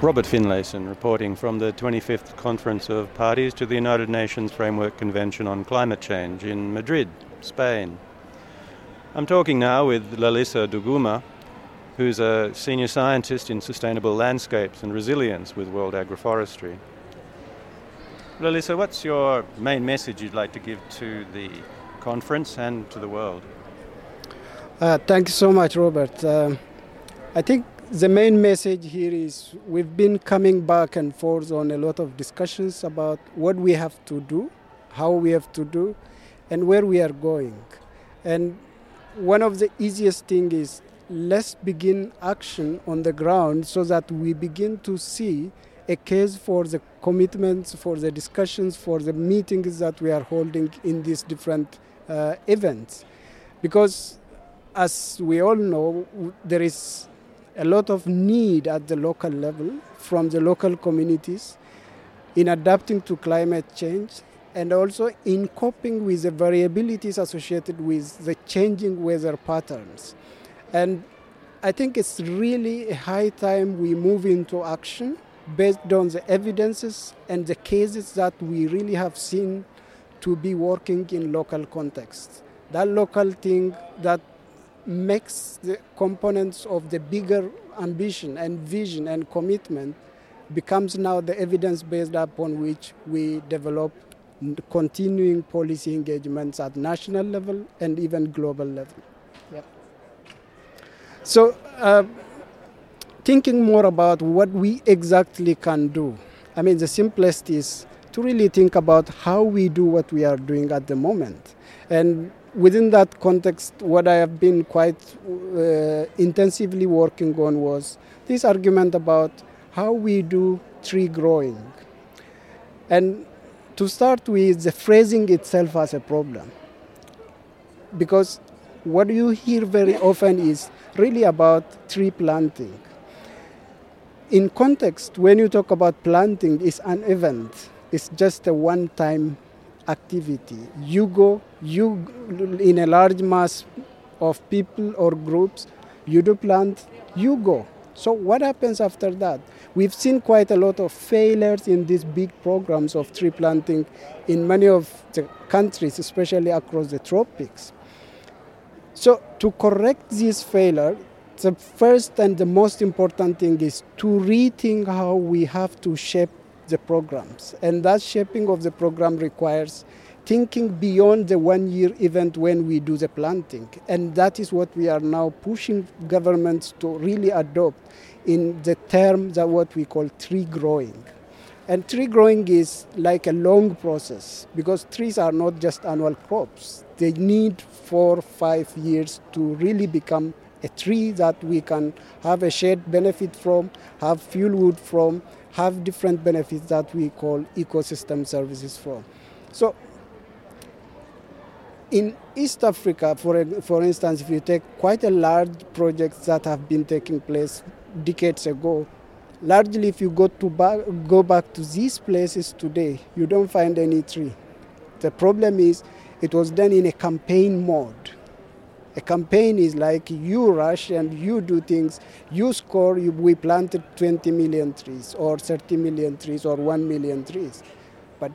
Robert Finlayson reporting from the 25th Conference of Parties to the United Nations Framework Convention on Climate Change in Madrid, Spain. I'm talking now with Lalisa Duguma, who's a senior scientist in sustainable landscapes and resilience with World Agroforestry. Lalisa, what's your main message you'd like to give to the conference and to the world? Uh, thank you so much, Robert. Uh, I think the main message here is we've been coming back and forth on a lot of discussions about what we have to do, how we have to do, and where we are going. And one of the easiest things is let's begin action on the ground so that we begin to see a case for the commitments, for the discussions, for the meetings that we are holding in these different uh, events. Because, as we all know, there is a lot of need at the local level from the local communities in adapting to climate change and also in coping with the variabilities associated with the changing weather patterns. And I think it's really a high time we move into action based on the evidences and the cases that we really have seen to be working in local contexts. That local thing that makes the components of the bigger ambition and vision and commitment becomes now the evidence based upon which we develop continuing policy engagements at national level and even global level. Yep. So, uh, thinking more about what we exactly can do. I mean, the simplest is to really think about how we do what we are doing at the moment. And within that context, what I have been quite uh, intensively working on was this argument about how we do tree growing. And to start with, the phrasing itself as a problem. Because what you hear very often is really about tree planting. In context, when you talk about planting, it's an event, it's just a one time activity. You go, you in a large mass of people or groups, you do plant, you go. So, what happens after that? We've seen quite a lot of failures in these big programs of tree planting in many of the countries, especially across the tropics. So, to correct this failure, the first and the most important thing is to rethink how we have to shape the programs. And that shaping of the program requires thinking beyond the one year event when we do the planting. And that is what we are now pushing governments to really adopt in the term that what we call tree growing. And tree growing is like a long process because trees are not just annual crops. They need four, five years to really become a tree that we can have a shared benefit from, have fuel wood from, have different benefits that we call ecosystem services from. So in East Africa, for, for instance, if you take quite a large projects that have been taking place decades ago, largely if you go, to go back to these places today, you don't find any tree. The problem is it was done in a campaign mode. A campaign is like you rush and you do things, you score, you, we planted 20 million trees or 30 million trees or 1 million trees. But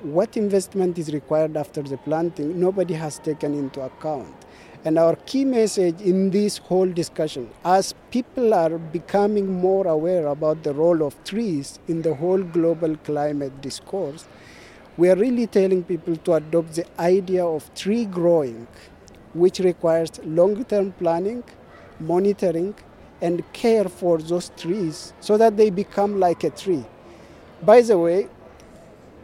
what investment is required after the planting, nobody has taken into account. And our key message in this whole discussion, as people are becoming more aware about the role of trees in the whole global climate discourse, we are really telling people to adopt the idea of tree growing, which requires long term planning, monitoring, and care for those trees so that they become like a tree. By the way,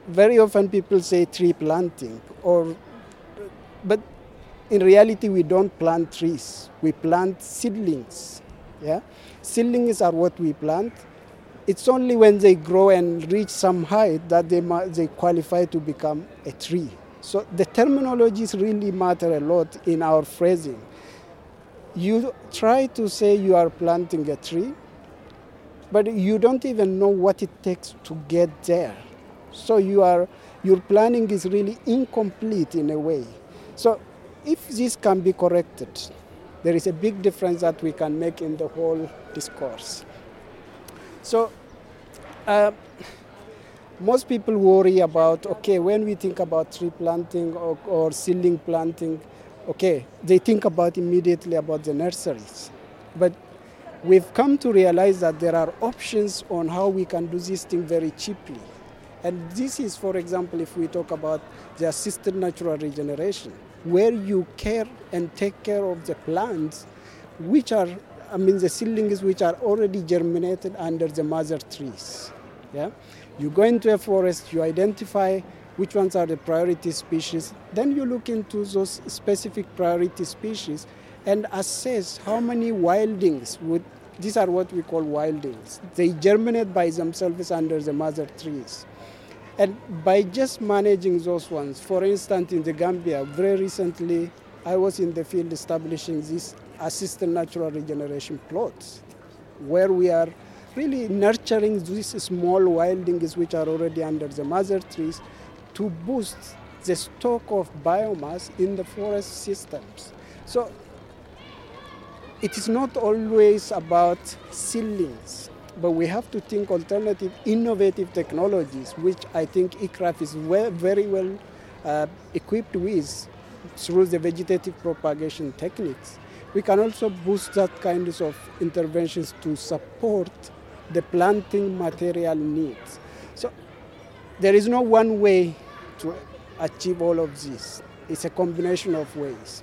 very often people say tree planting or but in reality we don't plant trees. We plant seedlings yeah? Seedlings are what we plant. It's only when they grow and reach some height that they, they qualify to become a tree so the terminologies really matter a lot in our phrasing you try to say you are planting a tree but you don't even know what it takes to get there so you are, your planning is really incomplete in a way. So if this can be corrected, there is a big difference that we can make in the whole discourse. So Uh, most people worry about okay when we think about tree planting or, or seedling planting okay they think about immediately about the nurseries. But we've come to realize that there are options on how we can do this thing very cheaply. And this is for example if we talk about the assisted natural regeneration where you care and take care of the plants which are i mean the seedlings which are already germinated under the mother trees yeah you go into a forest, you identify which ones are the priority species, then you look into those specific priority species and assess how many wildings would these are what we call wildings. They germinate by themselves under the mother trees. And by just managing those ones, for instance, in the Gambia, very recently, I was in the field establishing these assisted natural regeneration plots where we are really nurturing these small wildings which are already under the mother trees to boost the stock of biomass in the forest systems. So it is not always about seedlings, but we have to think alternative, innovative technologies, which I think ICRAF is well, very well uh, equipped with through the vegetative propagation techniques. We can also boost that kind of interventions to support the planting material needs. So there is no one way to achieve all of this. It's a combination of ways.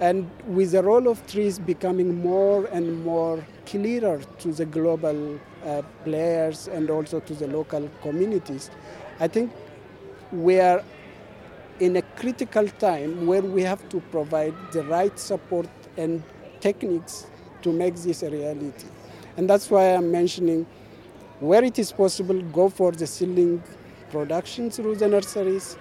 And with the role of trees becoming more and more clearer to the global uh, players and also to the local communities, I think we are in a critical time where we have to provide the right support and techniques to make this a reality. And that's why I'm mentioning where it is possible, go for the seedling production through the nurseries.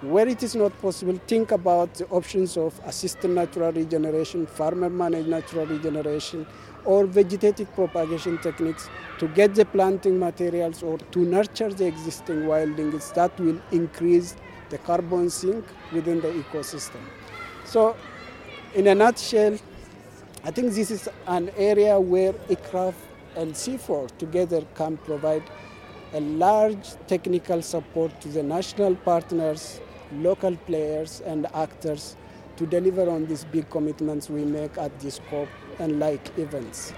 Where it is not possible, think about the options of assisted natural regeneration, farmer managed natural regeneration, or vegetative propagation techniques to get the planting materials or to nurture the existing wildlings that will increase the carbon sink within the ecosystem. So, in a nutshell, I think this is an area where ICRAF and CIFOR together can provide a large technical support to the national partners, local players, and actors to deliver on these big commitments we make at this COP and like events.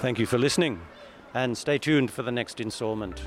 Thank you for listening, and stay tuned for the next installment.